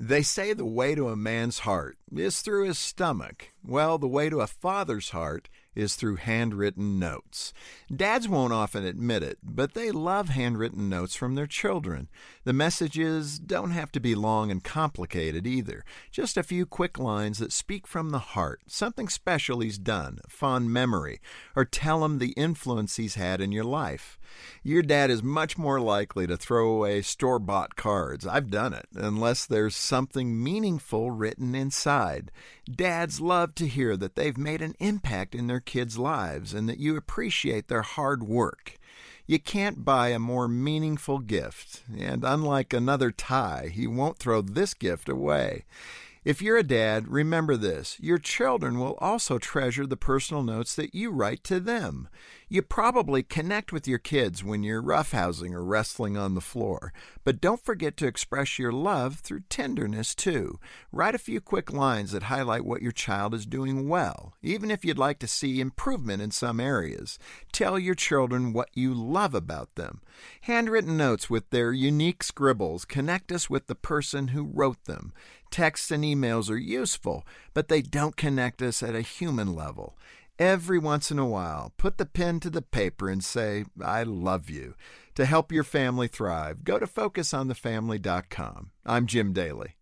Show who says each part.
Speaker 1: They say the way to a man's heart is through his stomach. Well, the way to a father's heart is through handwritten notes. Dads won't often admit it, but they love handwritten notes from their children. The messages don't have to be long and complicated either. Just a few quick lines that speak from the heart, something special he's done, a fond memory, or tell him the influence he's had in your life. Your dad is much more likely to throw away store bought cards. I've done it, unless there's something meaningful written inside. Dads love to hear that they've made an impact in their kids' lives and that you appreciate their hard work. You can't buy a more meaningful gift, and unlike another tie, he won't throw this gift away. If you're a dad, remember this your children will also treasure the personal notes that you write to them. You probably connect with your kids when you're roughhousing or wrestling on the floor, but don't forget to express your love through tenderness too. Write a few quick lines that highlight what your child is doing well, even if you'd like to see improvement in some areas. Tell your children what you love about them. Handwritten notes with their unique scribbles connect us with the person who wrote them. Texts and emails are useful, but they don't connect us at a human level. Every once in a while, put the pen to the paper and say, I love you. To help your family thrive, go to focusonthefamily.com. I'm Jim Daly.